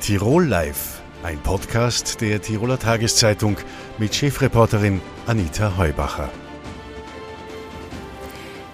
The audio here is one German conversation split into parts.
Tirol Live, ein Podcast der Tiroler Tageszeitung mit Chefreporterin Anita Heubacher.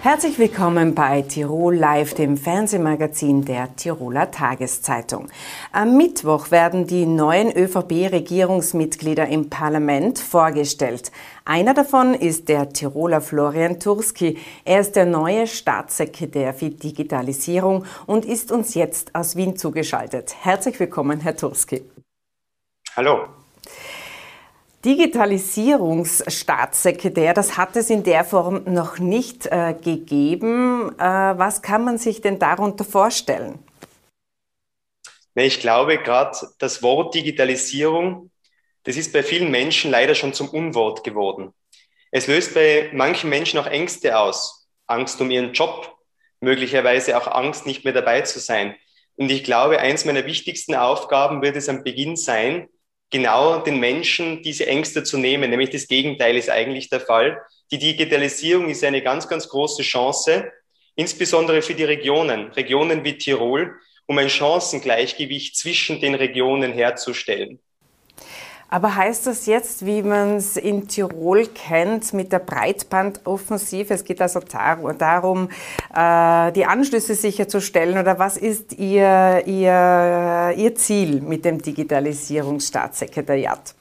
Herzlich willkommen bei Tirol Live, dem Fernsehmagazin der Tiroler Tageszeitung. Am Mittwoch werden die neuen ÖVP-Regierungsmitglieder im Parlament vorgestellt. Einer davon ist der Tiroler Florian Turski. Er ist der neue Staatssekretär für Digitalisierung und ist uns jetzt aus Wien zugeschaltet. Herzlich willkommen, Herr Turski. Hallo. Digitalisierungsstaatssekretär, das hat es in der Form noch nicht äh, gegeben. Äh, was kann man sich denn darunter vorstellen? Ich glaube, gerade das Wort Digitalisierung, das ist bei vielen Menschen leider schon zum Unwort geworden. Es löst bei manchen Menschen auch Ängste aus. Angst um ihren Job, möglicherweise auch Angst, nicht mehr dabei zu sein. Und ich glaube, eins meiner wichtigsten Aufgaben wird es am Beginn sein, genau den Menschen diese Ängste zu nehmen. Nämlich das Gegenteil ist eigentlich der Fall. Die Digitalisierung ist eine ganz, ganz große Chance, insbesondere für die Regionen, Regionen wie Tirol, um ein Chancengleichgewicht zwischen den Regionen herzustellen. Aber heißt das jetzt, wie man es in Tirol kennt, mit der Breitbandoffensive? Es geht also darum, äh, die Anschlüsse sicherzustellen. Oder was ist Ihr, Ihr, Ihr Ziel mit dem Digitalisierungsstaatssekretariat?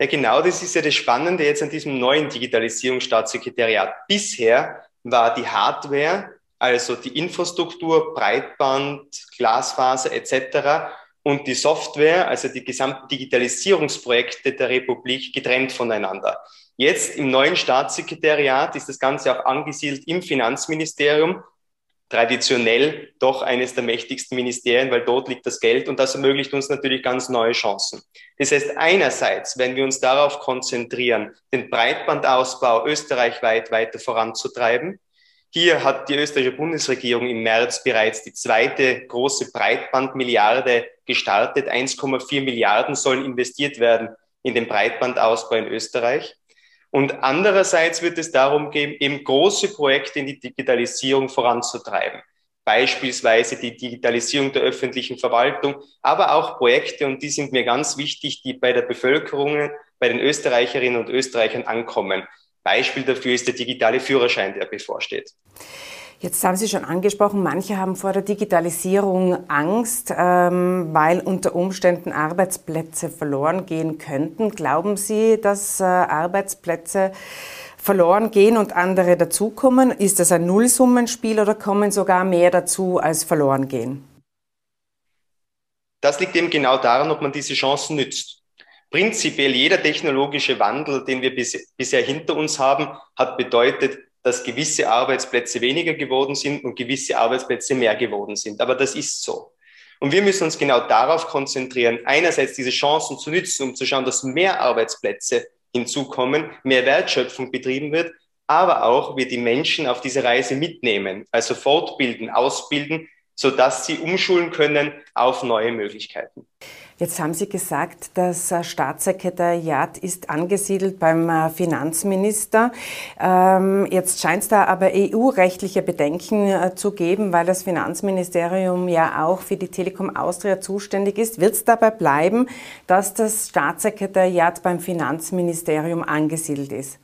Ja, genau das ist ja das Spannende jetzt an diesem neuen Digitalisierungsstaatssekretariat. Bisher war die Hardware, also die Infrastruktur, Breitband, Glasfaser etc., und die Software, also die gesamten Digitalisierungsprojekte der Republik, getrennt voneinander. Jetzt im neuen Staatssekretariat ist das Ganze auch angesiedelt im Finanzministerium, traditionell doch eines der mächtigsten Ministerien, weil dort liegt das Geld und das ermöglicht uns natürlich ganz neue Chancen. Das heißt, einerseits, wenn wir uns darauf konzentrieren, den Breitbandausbau österreichweit weiter voranzutreiben, hier hat die österreichische Bundesregierung im März bereits die zweite große Breitbandmilliarde gestartet. 1,4 Milliarden sollen investiert werden in den Breitbandausbau in Österreich. Und andererseits wird es darum gehen, eben große Projekte in die Digitalisierung voranzutreiben. Beispielsweise die Digitalisierung der öffentlichen Verwaltung, aber auch Projekte, und die sind mir ganz wichtig, die bei der Bevölkerung, bei den Österreicherinnen und Österreichern ankommen. Beispiel dafür ist der digitale Führerschein, der bevorsteht. Jetzt haben Sie schon angesprochen, manche haben vor der Digitalisierung Angst, ähm, weil unter Umständen Arbeitsplätze verloren gehen könnten. Glauben Sie, dass äh, Arbeitsplätze verloren gehen und andere dazukommen? Ist das ein Nullsummenspiel oder kommen sogar mehr dazu, als verloren gehen? Das liegt eben genau daran, ob man diese Chancen nützt prinzipiell jeder technologische Wandel, den wir bis, bisher hinter uns haben, hat bedeutet, dass gewisse Arbeitsplätze weniger geworden sind und gewisse Arbeitsplätze mehr geworden sind. Aber das ist so. Und wir müssen uns genau darauf konzentrieren, einerseits diese Chancen zu nützen, um zu schauen, dass mehr Arbeitsplätze hinzukommen, mehr Wertschöpfung betrieben wird, aber auch wir die Menschen auf diese Reise mitnehmen, also fortbilden, ausbilden, sodass sie umschulen können auf neue Möglichkeiten. Jetzt haben Sie gesagt, das äh, Staatssekretariat ist angesiedelt beim äh, Finanzminister. Ähm, jetzt scheint es da aber EU-rechtliche Bedenken äh, zu geben, weil das Finanzministerium ja auch für die Telekom Austria zuständig ist. Wird es dabei bleiben, dass das Staatssekretariat beim Finanzministerium angesiedelt ist?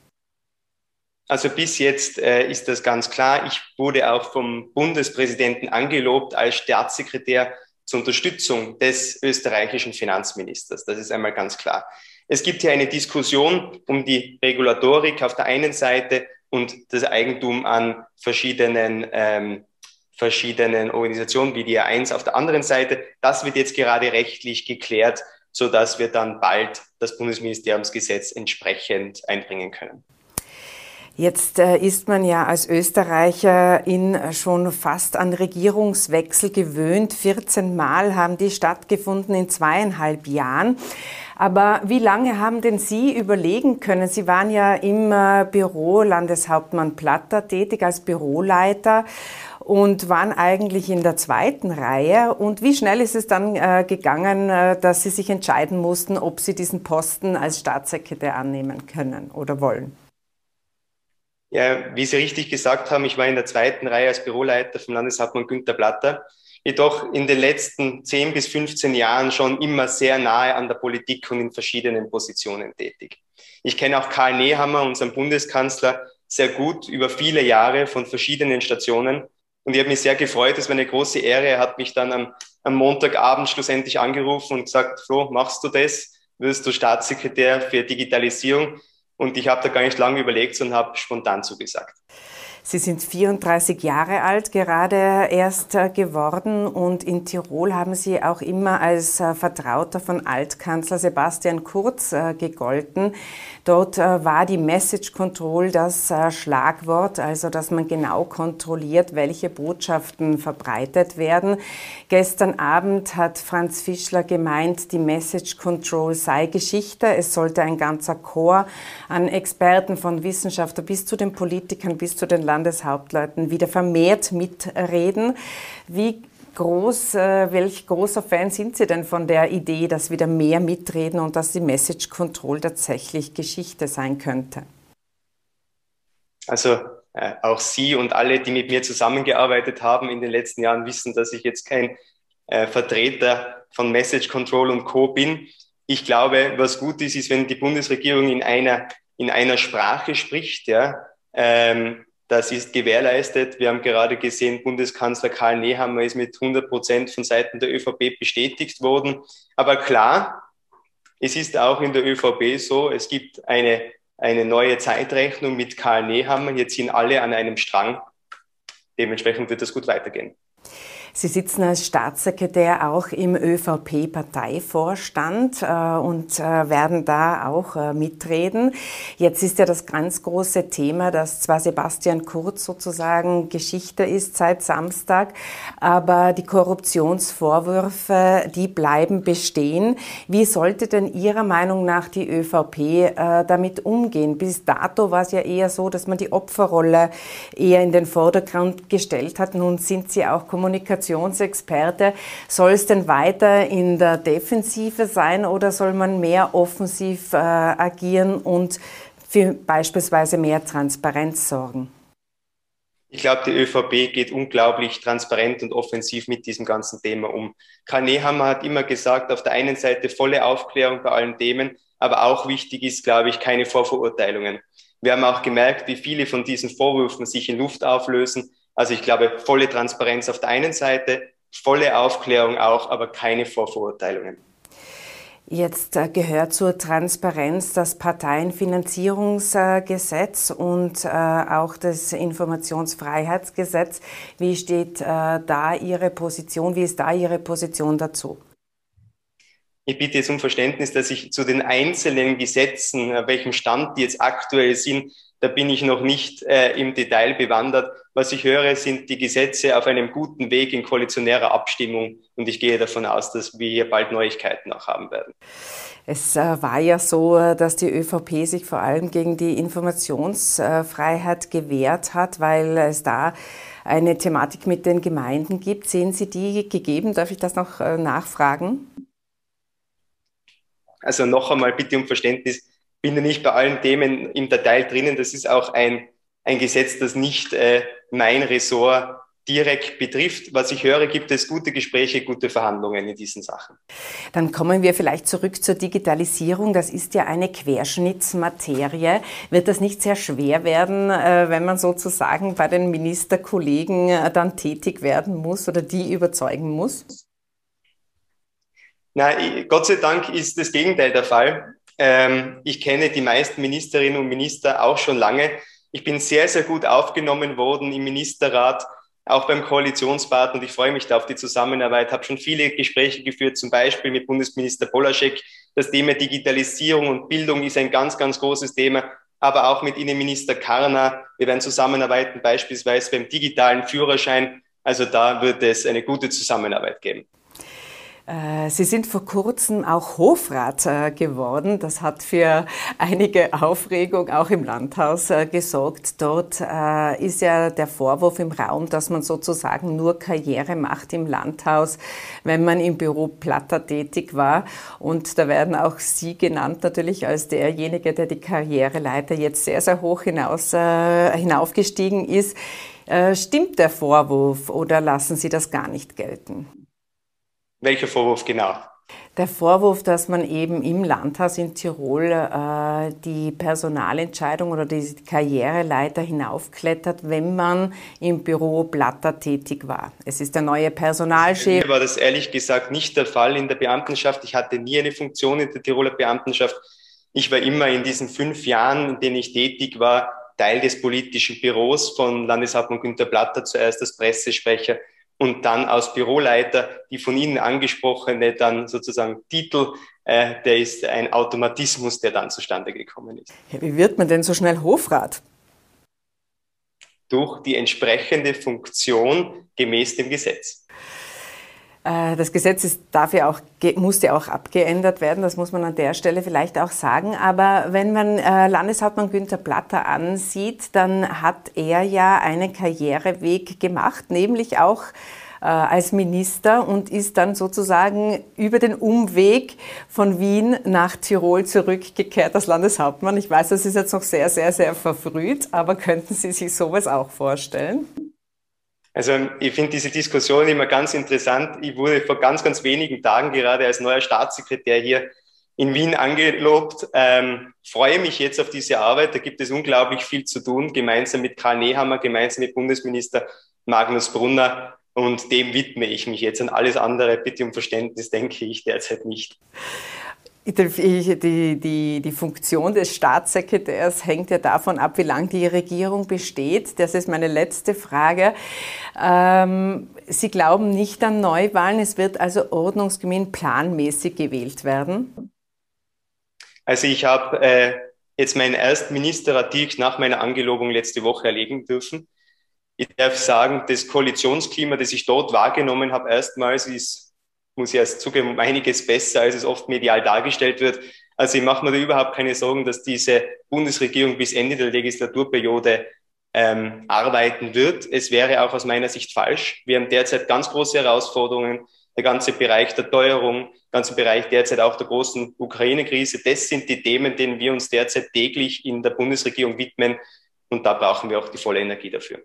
Also bis jetzt äh, ist das ganz klar. Ich wurde auch vom Bundespräsidenten angelobt als Staatssekretär zur Unterstützung des österreichischen Finanzministers. Das ist einmal ganz klar. Es gibt hier eine Diskussion um die Regulatorik auf der einen Seite und das Eigentum an verschiedenen, ähm, verschiedenen Organisationen wie die A1 auf der anderen Seite. Das wird jetzt gerade rechtlich geklärt, so dass wir dann bald das Bundesministeriumsgesetz entsprechend einbringen können. Jetzt äh, ist man ja als Österreicher in schon fast an Regierungswechsel gewöhnt. 14 Mal haben die stattgefunden in zweieinhalb Jahren. Aber wie lange haben denn Sie überlegen können? Sie waren ja im äh, Büro Landeshauptmann Platter tätig als Büroleiter und waren eigentlich in der zweiten Reihe. Und wie schnell ist es dann äh, gegangen, dass Sie sich entscheiden mussten, ob Sie diesen Posten als Staatssekretär annehmen können oder wollen? Ja, wie Sie richtig gesagt haben, ich war in der zweiten Reihe als Büroleiter vom Landeshauptmann Günter Platter. jedoch in den letzten 10 bis 15 Jahren schon immer sehr nahe an der Politik und in verschiedenen Positionen tätig. Ich kenne auch Karl Nehammer, unseren Bundeskanzler, sehr gut über viele Jahre von verschiedenen Stationen. Und ich habe mich sehr gefreut, es war eine große Ehre. Er hat mich dann am, am Montagabend schlussendlich angerufen und gesagt, Flo, machst du das? Wirst du Staatssekretär für Digitalisierung? Und ich habe da gar nicht lange überlegt, sondern habe spontan zugesagt. Sie sind 34 Jahre alt, gerade erst äh, geworden und in Tirol haben Sie auch immer als äh, Vertrauter von Altkanzler Sebastian Kurz äh, gegolten. Dort war die Message Control das Schlagwort, also dass man genau kontrolliert, welche Botschaften verbreitet werden. Gestern Abend hat Franz Fischler gemeint, die Message Control sei Geschichte. Es sollte ein ganzer Chor an Experten von Wissenschaftlern bis zu den Politikern, bis zu den Landeshauptleuten wieder vermehrt mitreden. Wie groß, äh, welch großer Fan sind Sie denn von der Idee, dass wieder mehr mitreden und dass die Message Control tatsächlich Geschichte sein könnte? Also äh, auch Sie und alle, die mit mir zusammengearbeitet haben in den letzten Jahren, wissen, dass ich jetzt kein äh, Vertreter von Message Control und Co. bin. Ich glaube, was gut ist, ist, wenn die Bundesregierung in einer, in einer Sprache spricht, ja, ähm, das ist gewährleistet. Wir haben gerade gesehen, Bundeskanzler Karl Nehammer ist mit 100 Prozent von Seiten der ÖVP bestätigt worden. Aber klar, es ist auch in der ÖVP so, es gibt eine, eine neue Zeitrechnung mit Karl Nehammer. Jetzt sind alle an einem Strang. Dementsprechend wird das gut weitergehen. Sie sitzen als Staatssekretär auch im ÖVP-Parteivorstand äh, und äh, werden da auch äh, mitreden. Jetzt ist ja das ganz große Thema, dass zwar Sebastian Kurz sozusagen Geschichte ist seit Samstag, aber die Korruptionsvorwürfe, die bleiben bestehen. Wie sollte denn Ihrer Meinung nach die ÖVP äh, damit umgehen? Bis dato war es ja eher so, dass man die Opferrolle eher in den Vordergrund gestellt hat. Nun sind Sie auch Kommunikation Kommunikationsexperte. Soll es denn weiter in der Defensive sein oder soll man mehr offensiv äh, agieren und für beispielsweise mehr Transparenz sorgen? Ich glaube, die ÖVP geht unglaublich transparent und offensiv mit diesem ganzen Thema um. Karl Nehammer hat immer gesagt, auf der einen Seite volle Aufklärung bei allen Themen, aber auch wichtig ist, glaube ich, keine Vorverurteilungen. Wir haben auch gemerkt, wie viele von diesen Vorwürfen sich in Luft auflösen. Also ich glaube, volle Transparenz auf der einen Seite, volle Aufklärung auch, aber keine Vorverurteilungen. Jetzt äh, gehört zur Transparenz das Parteienfinanzierungsgesetz und äh, auch das Informationsfreiheitsgesetz. Wie steht äh, da Ihre Position? Wie ist da Ihre Position dazu? Ich bitte jetzt um Verständnis, dass ich zu den einzelnen Gesetzen, welchem Stand die jetzt aktuell sind, da bin ich noch nicht äh, im Detail bewandert. Was ich höre, sind die Gesetze auf einem guten Weg in koalitionärer Abstimmung und ich gehe davon aus, dass wir hier bald Neuigkeiten auch haben werden. Es äh, war ja so, dass die ÖVP sich vor allem gegen die Informationsfreiheit gewehrt hat, weil es da eine Thematik mit den Gemeinden gibt. Sehen Sie die gegeben? Darf ich das noch äh, nachfragen? Also noch einmal bitte um Verständnis bin ja nicht bei allen Themen im Detail drinnen. Das ist auch ein, ein Gesetz, das nicht äh, mein Ressort direkt betrifft. Was ich höre, gibt es gute Gespräche, gute Verhandlungen in diesen Sachen. Dann kommen wir vielleicht zurück zur Digitalisierung. Das ist ja eine Querschnittsmaterie. Wird das nicht sehr schwer werden, äh, wenn man sozusagen bei den Ministerkollegen äh, dann tätig werden muss oder die überzeugen muss? Na, Gott sei Dank ist das Gegenteil der Fall. Ähm, ich kenne die meisten Ministerinnen und Minister auch schon lange. Ich bin sehr, sehr gut aufgenommen worden im Ministerrat, auch beim Koalitionspartner und ich freue mich da auf die Zusammenarbeit. Habe schon viele Gespräche geführt, zum Beispiel mit Bundesminister Polaschek. Das Thema Digitalisierung und Bildung ist ein ganz, ganz großes Thema, aber auch mit Innenminister Karner. Wir werden zusammenarbeiten, beispielsweise beim digitalen Führerschein. Also da wird es eine gute Zusammenarbeit geben. Äh, Sie sind vor kurzem auch Hofrat äh, geworden. Das hat für einige Aufregung auch im Landhaus äh, gesorgt. Dort ist ja der Vorwurf im Raum, dass man sozusagen nur Karriere macht im Landhaus, wenn man im Büro Platter tätig war. Und da werden auch Sie genannt natürlich als derjenige, der die Karriereleiter jetzt sehr, sehr hoch hinaus, hinaufgestiegen ist. Äh, stimmt der Vorwurf oder lassen Sie das gar nicht gelten? Welcher Vorwurf genau? Der Vorwurf, dass man eben im Landhaus in Tirol äh, die Personalentscheidung oder die Karriereleiter hinaufklettert, wenn man im Büro Blatter tätig war. Es ist der neue Personalchef. Mir war das ehrlich gesagt nicht der Fall in der Beamtenschaft. Ich hatte nie eine Funktion in der Tiroler Beamtenschaft. Ich war immer in diesen fünf Jahren, in denen ich tätig war, Teil des politischen Büros von Landeshauptmann Günter Blatter, zuerst als Pressesprecher und dann als Büroleiter die von Ihnen angesprochene dann sozusagen Titel, äh, der ist ein Automatismus, der dann zustande gekommen ist. Wie wird man denn so schnell Hofrat? Durch die entsprechende Funktion gemäß dem Gesetz. Äh, das Gesetz ist dafür auch, musste auch abgeändert werden, das muss man an der Stelle vielleicht auch sagen. Aber wenn man äh, Landeshauptmann Günther Platter ansieht, dann hat er ja einen Karriereweg gemacht, nämlich auch äh, als Minister und ist dann sozusagen über den Umweg von Wien nach Tirol zurückgekehrt als Landeshauptmann. Ich weiß, das ist jetzt noch sehr, sehr, sehr verfrüht, aber könnten Sie sich sowas auch vorstellen? Also ich finde diese Diskussion immer ganz interessant. Ich wurde vor ganz, ganz wenigen Tagen gerade als neuer Staatssekretär hier in Wien angelobt. Ähm, freue mich jetzt auf diese Arbeit. Da gibt es unglaublich viel zu tun, gemeinsam mit Karl Nehammer, gemeinsam mit Bundesminister Magnus Brunner. Und dem widme ich mich jetzt. An alles andere, bitte um Verständnis, denke ich derzeit nicht. Die, die, die Funktion des Staatssekretärs hängt ja davon ab, wie lange die Regierung besteht. Das ist meine letzte Frage. Ähm, Sie glauben nicht an Neuwahlen, es wird also ordnungsgemäß planmäßig gewählt werden? Also ich habe äh, jetzt meinen ersten Ministerartikel nach meiner Angelobung letzte Woche erlegen dürfen. Ich darf sagen, das Koalitionsklima, das ich dort wahrgenommen habe, erstmals ist muss ich erst zugeben, einiges besser, als es oft medial dargestellt wird. Also ich mache mir da überhaupt keine Sorgen, dass diese Bundesregierung bis Ende der Legislaturperiode ähm, arbeiten wird. Es wäre auch aus meiner Sicht falsch. Wir haben derzeit ganz große Herausforderungen. Der ganze Bereich der Teuerung, der ganze Bereich derzeit auch der großen Ukraine-Krise. Das sind die Themen, denen wir uns derzeit täglich in der Bundesregierung widmen. Und da brauchen wir auch die volle Energie dafür.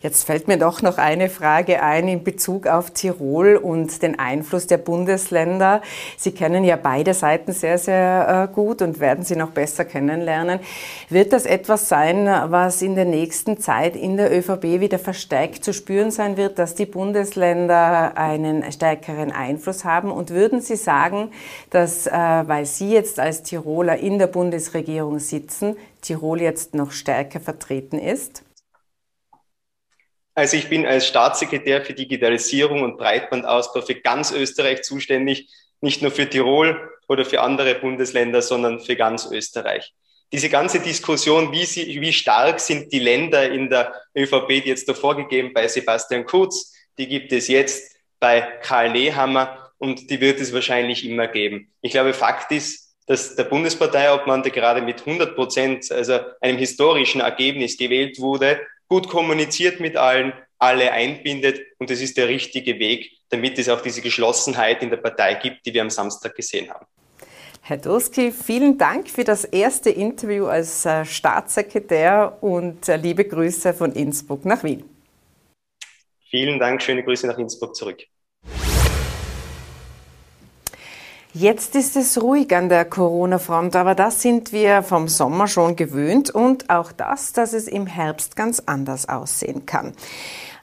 Jetzt fällt mir doch noch eine Frage ein in Bezug auf Tirol und den Einfluss der Bundesländer. Sie kennen ja beide Seiten sehr, sehr äh, gut und werden sie noch besser kennenlernen. Wird das etwas sein, was in der nächsten Zeit in der ÖVP wieder verstärkt zu spüren sein wird, dass die Bundesländer einen stärkeren Einfluss haben? Und würden Sie sagen, dass, äh, weil Sie jetzt als Tiroler in der Bundesregierung sitzen, Tirol jetzt noch stärker vertreten ist? Also ich bin als Staatssekretär für Digitalisierung und Breitbandausbau für ganz Österreich zuständig, nicht nur für Tirol oder für andere Bundesländer, sondern für ganz Österreich. Diese ganze Diskussion, wie, sie, wie stark sind die Länder in der ÖVP, die jetzt davor gegeben bei Sebastian Kurz, die gibt es jetzt bei Karl Nehammer und die wird es wahrscheinlich immer geben. Ich glaube, Fakt ist, dass der Bundesparteiobmann, der gerade mit 100 Prozent, also einem historischen Ergebnis gewählt wurde, gut kommuniziert mit allen, alle einbindet und das ist der richtige Weg, damit es auch diese Geschlossenheit in der Partei gibt, die wir am Samstag gesehen haben. Herr Durski, vielen Dank für das erste Interview als äh, Staatssekretär und äh, liebe Grüße von Innsbruck nach Wien. Vielen Dank, schöne Grüße nach Innsbruck zurück. Jetzt ist es ruhig an der Corona-Front, aber das sind wir vom Sommer schon gewöhnt und auch das, dass es im Herbst ganz anders aussehen kann.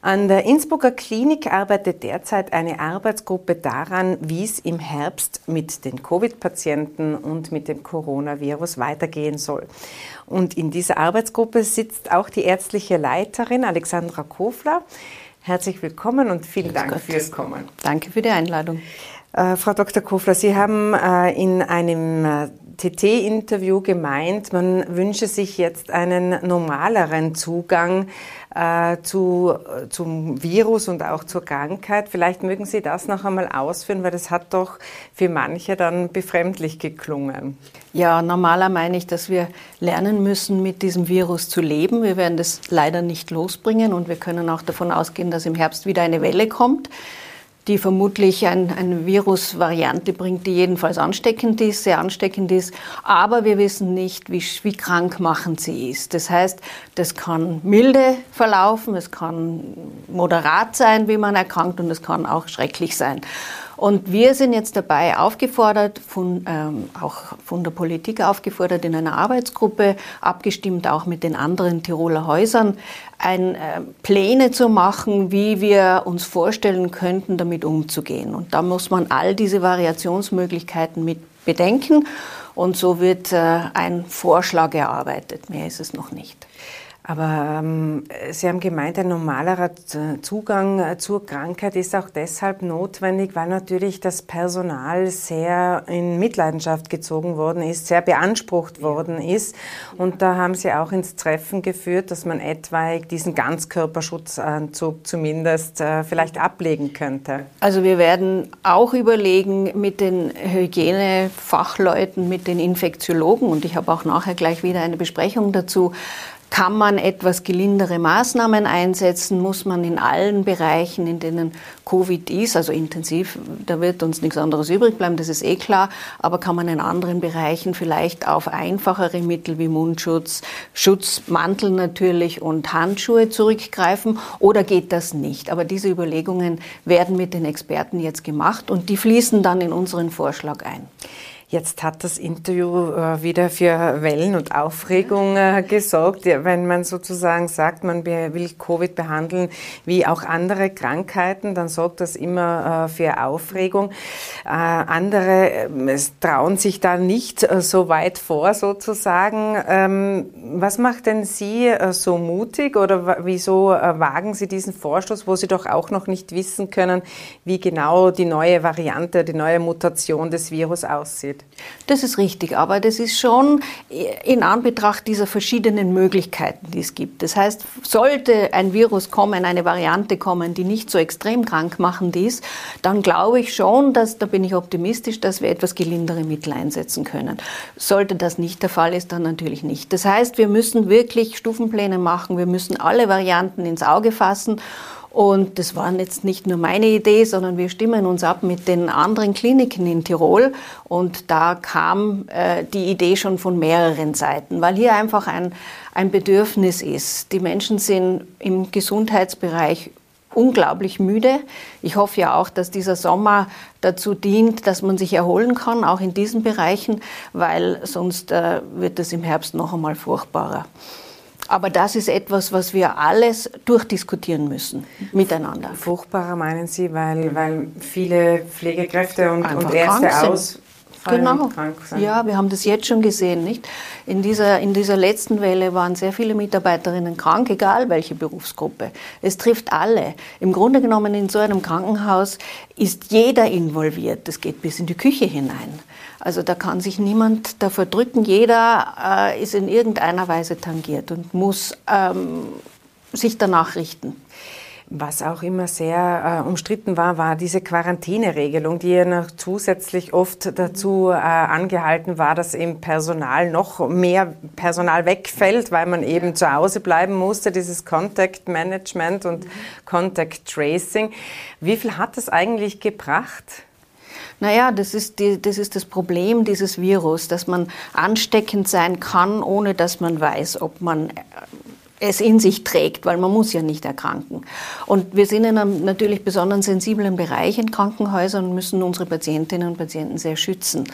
An der Innsbrucker Klinik arbeitet derzeit eine Arbeitsgruppe daran, wie es im Herbst mit den Covid-Patienten und mit dem Coronavirus weitergehen soll. Und in dieser Arbeitsgruppe sitzt auch die ärztliche Leiterin Alexandra Kofler. Herzlich willkommen und vielen Dank fürs Kommen. Danke für die Einladung. Äh, Frau Dr. Kofler, Sie haben äh, in einem äh, TT-Interview gemeint, man wünsche sich jetzt einen normaleren Zugang zu, zum Virus und auch zur Krankheit. Vielleicht mögen Sie das noch einmal ausführen, weil das hat doch für manche dann befremdlich geklungen. Ja, normaler meine ich, dass wir lernen müssen, mit diesem Virus zu leben. Wir werden das leider nicht losbringen und wir können auch davon ausgehen, dass im Herbst wieder eine Welle kommt. Die vermutlich ein, eine Virusvariante bringt, die jedenfalls ansteckend ist, sehr ansteckend ist. Aber wir wissen nicht, wie, wie krankmachend sie ist. Das heißt, das kann milde verlaufen, es kann moderat sein, wie man erkrankt, und es kann auch schrecklich sein. Und wir sind jetzt dabei aufgefordert, von, ähm, auch von der Politik aufgefordert, in einer Arbeitsgruppe, abgestimmt auch mit den anderen Tiroler Häusern, ein, äh, Pläne zu machen, wie wir uns vorstellen könnten, damit umzugehen. Und da muss man all diese Variationsmöglichkeiten mit bedenken. Und so wird äh, ein Vorschlag erarbeitet. Mehr ist es noch nicht. Aber ähm, Sie haben gemeint, ein normalerer Zugang äh, zur Krankheit ist auch deshalb notwendig, weil natürlich das Personal sehr in Mitleidenschaft gezogen worden ist, sehr beansprucht worden ist. Und da haben Sie auch ins Treffen geführt, dass man etwaig diesen Ganzkörperschutzanzug zumindest äh, vielleicht ablegen könnte. Also wir werden auch überlegen mit den Hygienefachleuten, mit den Infektiologen, und ich habe auch nachher gleich wieder eine Besprechung dazu, kann man etwas gelindere Maßnahmen einsetzen? Muss man in allen Bereichen, in denen Covid ist, also intensiv, da wird uns nichts anderes übrig bleiben, das ist eh klar, aber kann man in anderen Bereichen vielleicht auf einfachere Mittel wie Mundschutz, Schutzmantel natürlich und Handschuhe zurückgreifen oder geht das nicht? Aber diese Überlegungen werden mit den Experten jetzt gemacht und die fließen dann in unseren Vorschlag ein. Jetzt hat das Interview äh, wieder für Wellen und Aufregung äh, gesorgt, wenn man sozusagen sagt, man will Covid behandeln wie auch andere Krankheiten, dann sorgt das immer äh, für Aufregung. Andere trauen sich da nicht so weit vor sozusagen. Ähm, was macht denn Sie so mutig oder wieso wagen Sie diesen Vorstoß, wo Sie doch auch noch nicht wissen können, wie genau die neue Variante, die neue Mutation des Virus aussieht? Das ist richtig, aber das ist schon in Anbetracht dieser verschiedenen Möglichkeiten, die es gibt. Das heißt, sollte ein Virus kommen, eine Variante kommen, die nicht so extrem krankmachend ist, dann glaube ich schon, dass, da bin ich optimistisch, dass wir etwas gelindere Mittel einsetzen können. Sollte das nicht der Fall ist, dann natürlich nicht. Das heißt, wir müssen wirklich Stufenpläne machen, wir müssen alle Varianten ins Auge fassen und das war jetzt nicht nur meine Idee, sondern wir stimmen uns ab mit den anderen Kliniken in Tirol. Und da kam äh, die Idee schon von mehreren Seiten, weil hier einfach ein, ein Bedürfnis ist. Die Menschen sind im Gesundheitsbereich unglaublich müde. Ich hoffe ja auch, dass dieser Sommer dazu dient, dass man sich erholen kann, auch in diesen Bereichen, weil sonst äh, wird es im Herbst noch einmal furchtbarer. Aber das ist etwas, was wir alles durchdiskutieren müssen miteinander. Furchtbarer meinen Sie, weil, weil viele Pflegekräfte und, und Ärzte aus genau. Ja, wir haben das jetzt schon gesehen, nicht? In dieser, in dieser letzten Welle waren sehr viele Mitarbeiterinnen krank, egal welche Berufsgruppe. Es trifft alle. Im Grunde genommen in so einem Krankenhaus ist jeder involviert. Das geht bis in die Küche hinein. Also da kann sich niemand davor drücken. Jeder äh, ist in irgendeiner Weise tangiert und muss ähm, sich danach richten. Was auch immer sehr äh, umstritten war, war diese Quarantäneregelung, die ja noch zusätzlich oft dazu äh, angehalten war, dass eben Personal noch mehr Personal wegfällt, weil man eben zu Hause bleiben musste, dieses Contact Management und Contact Tracing. Wie viel hat das eigentlich gebracht? Naja, das ist, die, das ist das Problem dieses Virus, dass man ansteckend sein kann, ohne dass man weiß, ob man es in sich trägt, weil man muss ja nicht erkranken. Und wir sind in einem natürlich besonders sensiblen Bereich in Krankenhäusern und müssen unsere Patientinnen und Patienten sehr schützen.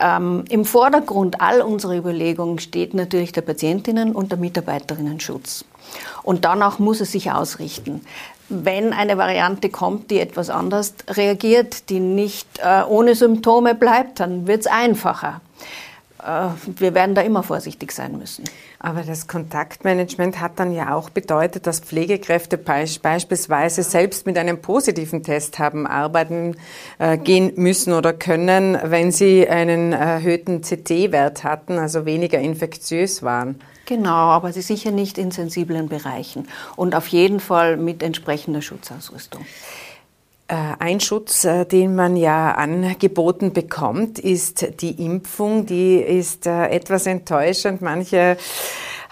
Ähm, Im Vordergrund all unserer Überlegungen steht natürlich der Patientinnen- und der Mitarbeiterinnen-Schutz. Und danach muss es sich ausrichten wenn eine Variante kommt, die etwas anders reagiert, die nicht äh, ohne Symptome bleibt, dann wird es einfacher. Äh, wir werden da immer vorsichtig sein müssen. Aber das Kontaktmanagement hat dann ja auch bedeutet, dass Pflegekräfte beispielsweise selbst mit einem positiven Test haben arbeiten äh, gehen müssen oder können, wenn sie einen erhöhten CT-Wert hatten, also weniger infektiös waren. Genau, aber sie sicher nicht in sensiblen Bereichen und auf jeden Fall mit entsprechender Schutzausrüstung. Äh, ein Schutz, äh, den man ja angeboten bekommt, ist die Impfung. Die ist äh, etwas enttäuschend. Manche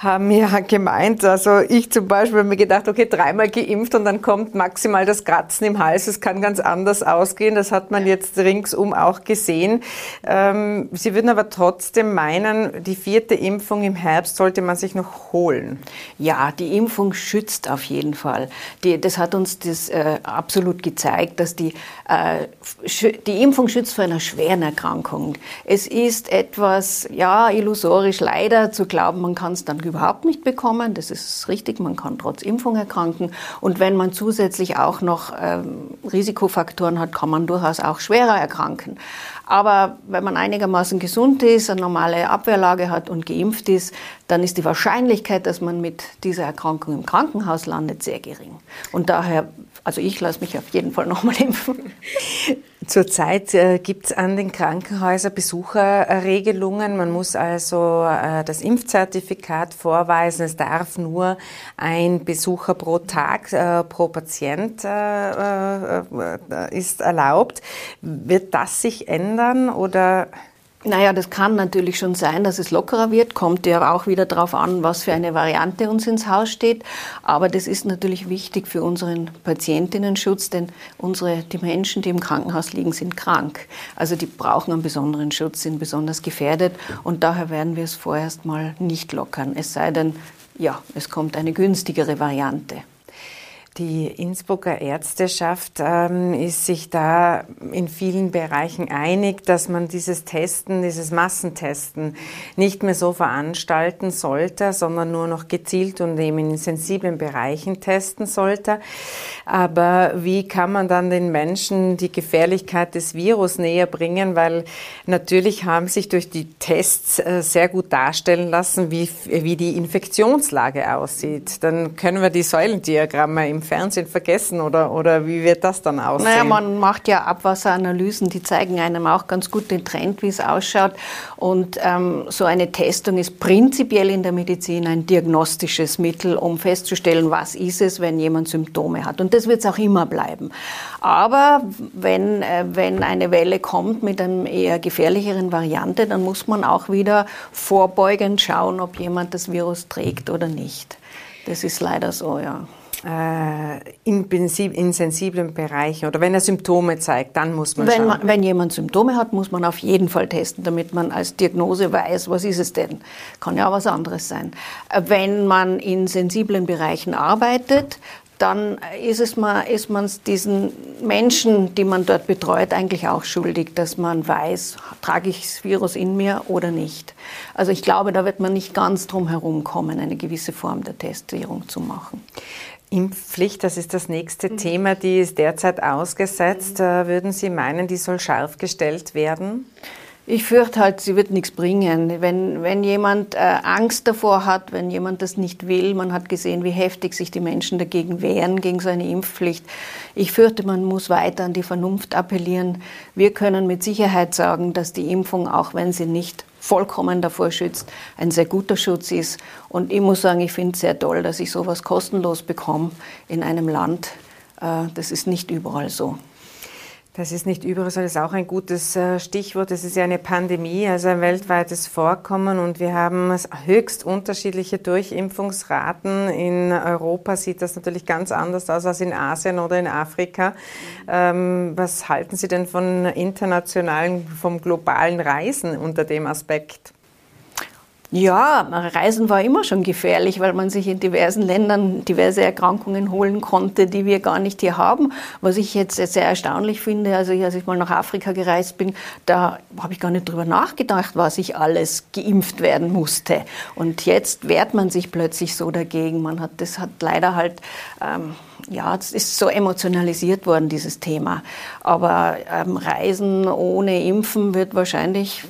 haben ja gemeint, also ich zum Beispiel habe mir gedacht, okay, dreimal geimpft und dann kommt maximal das Kratzen im Hals. Es kann ganz anders ausgehen. Das hat man jetzt ringsum auch gesehen. Ähm, Sie würden aber trotzdem meinen, die vierte Impfung im Herbst sollte man sich noch holen. Ja, die Impfung schützt auf jeden Fall. Die, das hat uns das äh, absolut gezeigt, dass die, äh, die Impfung schützt vor einer schweren Erkrankung. Es ist etwas, ja, illusorisch leider zu glauben, man kann es dann überhaupt nicht bekommen. Das ist richtig, man kann trotz Impfung erkranken. Und wenn man zusätzlich auch noch ähm, Risikofaktoren hat, kann man durchaus auch schwerer erkranken. Aber wenn man einigermaßen gesund ist, eine normale Abwehrlage hat und geimpft ist, dann ist die Wahrscheinlichkeit, dass man mit dieser Erkrankung im Krankenhaus landet, sehr gering. Und daher, also ich lasse mich auf jeden Fall nochmal impfen. Zurzeit äh, gibt es an den Krankenhäusern Besucherregelungen. Man muss also äh, das Impfzertifikat vorweisen. Es darf nur ein Besucher pro Tag, äh, pro Patient äh, äh, ist erlaubt. Wird das sich ändern oder? Naja, das kann natürlich schon sein, dass es lockerer wird. Kommt ja auch wieder darauf an, was für eine Variante uns ins Haus steht. Aber das ist natürlich wichtig für unseren Patientinnenschutz, denn unsere, die Menschen, die im Krankenhaus liegen, sind krank. Also die brauchen einen besonderen Schutz, sind besonders gefährdet. Und daher werden wir es vorerst mal nicht lockern. Es sei denn, ja, es kommt eine günstigere Variante. Die Innsbrucker Ärzteschaft ähm, ist sich da in vielen Bereichen einig, dass man dieses Testen, dieses Massentesten nicht mehr so veranstalten sollte, sondern nur noch gezielt und eben in sensiblen Bereichen testen sollte. Aber wie kann man dann den Menschen die Gefährlichkeit des Virus näher bringen? Weil natürlich haben sich durch die Tests äh, sehr gut darstellen lassen, wie, wie die Infektionslage aussieht. Dann können wir die Säulendiagramme im Fernsehen vergessen oder, oder wie wird das dann aussehen? Naja, man macht ja Abwasseranalysen, die zeigen einem auch ganz gut den Trend, wie es ausschaut. Und ähm, so eine Testung ist prinzipiell in der Medizin ein diagnostisches Mittel, um festzustellen, was ist es, wenn jemand Symptome hat. Und das wird es auch immer bleiben. Aber wenn, äh, wenn eine Welle kommt mit einer eher gefährlicheren Variante, dann muss man auch wieder vorbeugend schauen, ob jemand das Virus trägt oder nicht. Das ist leider so, ja in, in, sensiblen Bereichen oder wenn er Symptome zeigt, dann muss man wenn, schauen. Man, wenn jemand Symptome hat, muss man auf jeden Fall testen, damit man als Diagnose weiß, was ist es denn. Kann ja auch was anderes sein. Äh, wenn man in sensiblen Bereichen arbeitet, dann ist es man, ist man diesen Menschen, die man dort betreut, eigentlich auch schuldig, dass man weiß, trage ich das Virus in mir oder nicht. Also ich glaube, da wird man nicht ganz drum herum kommen, eine gewisse Form der Testierung zu machen. Impfpflicht, das ist das nächste mhm. Thema, die ist derzeit ausgesetzt. Mhm. Würden Sie meinen, die soll scharf gestellt werden? Ich fürchte halt, sie wird nichts bringen. Wenn, wenn jemand äh, Angst davor hat, wenn jemand das nicht will, man hat gesehen, wie heftig sich die Menschen dagegen wehren, gegen so eine Impfpflicht. Ich fürchte, man muss weiter an die Vernunft appellieren. Wir können mit Sicherheit sagen, dass die Impfung, auch wenn sie nicht vollkommen davor schützt, ein sehr guter Schutz ist. Und ich muss sagen, ich finde es sehr toll, dass ich sowas kostenlos bekomme in einem Land. Äh, das ist nicht überall so. Das ist nicht überall das ist auch ein gutes äh, Stichwort. Das ist ja eine Pandemie, also ein weltweites Vorkommen und wir haben höchst unterschiedliche Durchimpfungsraten. In Europa sieht das natürlich ganz anders aus als in Asien oder in Afrika. Ähm, was halten Sie denn von internationalen, vom globalen Reisen unter dem Aspekt? Ja, Reisen war immer schon gefährlich, weil man sich in diversen Ländern diverse Erkrankungen holen konnte, die wir gar nicht hier haben. Was ich jetzt sehr erstaunlich finde, also als ich mal nach Afrika gereist bin, da habe ich gar nicht drüber nachgedacht, was ich alles geimpft werden musste. Und jetzt wehrt man sich plötzlich so dagegen. Man hat, das hat leider halt, ähm, ja, es ist so emotionalisiert worden, dieses Thema. Aber ähm, Reisen ohne Impfen wird wahrscheinlich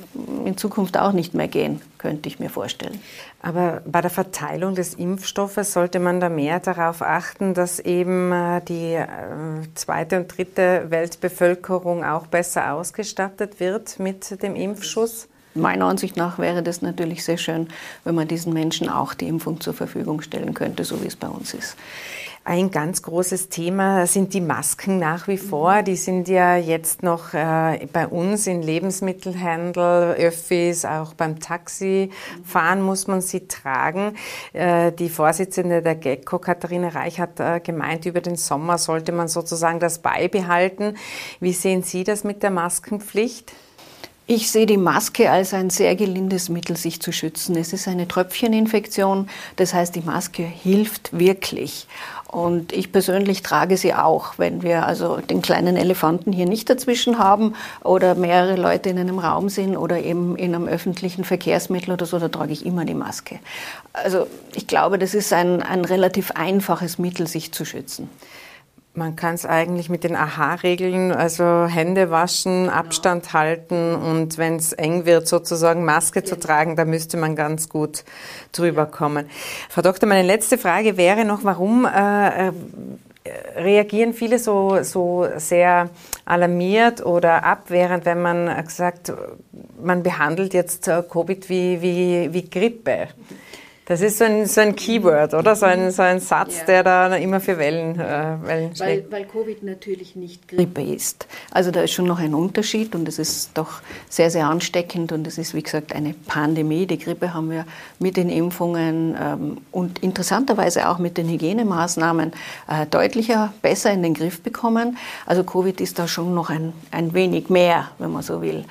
in Zukunft auch nicht mehr gehen könnte ich mir vorstellen. Aber bei der Verteilung des Impfstoffes sollte man da mehr darauf achten, dass eben äh, die äh, zweite und dritte Weltbevölkerung auch besser ausgestattet wird mit dem Impfschuss? Meiner Ansicht nach wäre das natürlich sehr schön, wenn man diesen Menschen auch die Impfung zur Verfügung stellen könnte, so wie es bei uns ist. Ein ganz großes Thema sind die Masken nach wie vor. Die sind ja jetzt noch äh, bei uns in Lebensmittelhandel, Öffis, auch beim Taxifahren muss man sie tragen. Äh, die Vorsitzende der GECO, Katharina Reich, hat äh, gemeint, über den Sommer sollte man sozusagen das beibehalten. Wie sehen Sie das mit der Maskenpflicht? Ich sehe die Maske als ein sehr gelindes Mittel, sich zu schützen. Es ist eine Tröpfcheninfektion, das heißt, die Maske hilft wirklich. Und ich persönlich trage sie auch, wenn wir also den kleinen Elefanten hier nicht dazwischen haben oder mehrere Leute in einem Raum sind oder eben in einem öffentlichen Verkehrsmittel oder so, da trage ich immer die Maske. Also ich glaube, das ist ein, ein relativ einfaches Mittel, sich zu schützen. Man kann es eigentlich mit den AHA-Regeln, also Hände waschen, Abstand halten und wenn es eng wird, sozusagen Maske ja. zu tragen, da müsste man ganz gut drüber kommen. Frau Doktor, meine letzte Frage wäre noch, warum äh, äh, reagieren viele so, so sehr alarmiert oder abwehrend, wenn man sagt, man behandelt jetzt äh, Covid wie, wie, wie Grippe? Das ist so ein, so ein Keyword, oder? So ein, so ein Satz, ja. der da immer für Wellen, äh, Wellen schlägt. Weil, weil Covid natürlich nicht Grippe ist. Also da ist schon noch ein Unterschied und es ist doch sehr, sehr ansteckend und es ist, wie gesagt, eine Pandemie. Die Grippe haben wir mit den Impfungen ähm, und interessanterweise auch mit den Hygienemaßnahmen äh, deutlicher besser in den Griff bekommen. Also Covid ist da schon noch ein, ein wenig mehr, wenn man so will.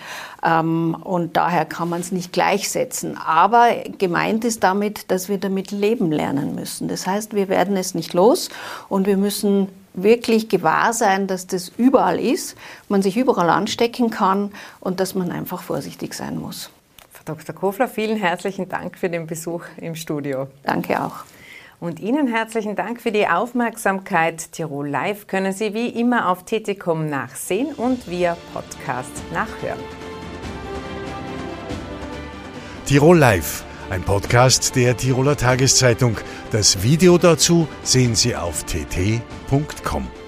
Ähm, und daher kann man es nicht gleichsetzen. Aber gemeint ist damit, dass wir damit leben lernen müssen. Das heißt, wir werden es nicht los und wir müssen wirklich gewahr sein, dass das überall ist, man sich überall anstecken kann und dass man einfach vorsichtig sein muss. Frau Dr. Kofler, vielen herzlichen Dank für den Besuch im Studio. Danke auch. Und Ihnen herzlichen Dank für die Aufmerksamkeit. Tirol Live können Sie wie immer auf tt.com nachsehen und via Podcast nachhören. Tirol Live, ein Podcast der Tiroler Tageszeitung. Das Video dazu sehen Sie auf tt.com.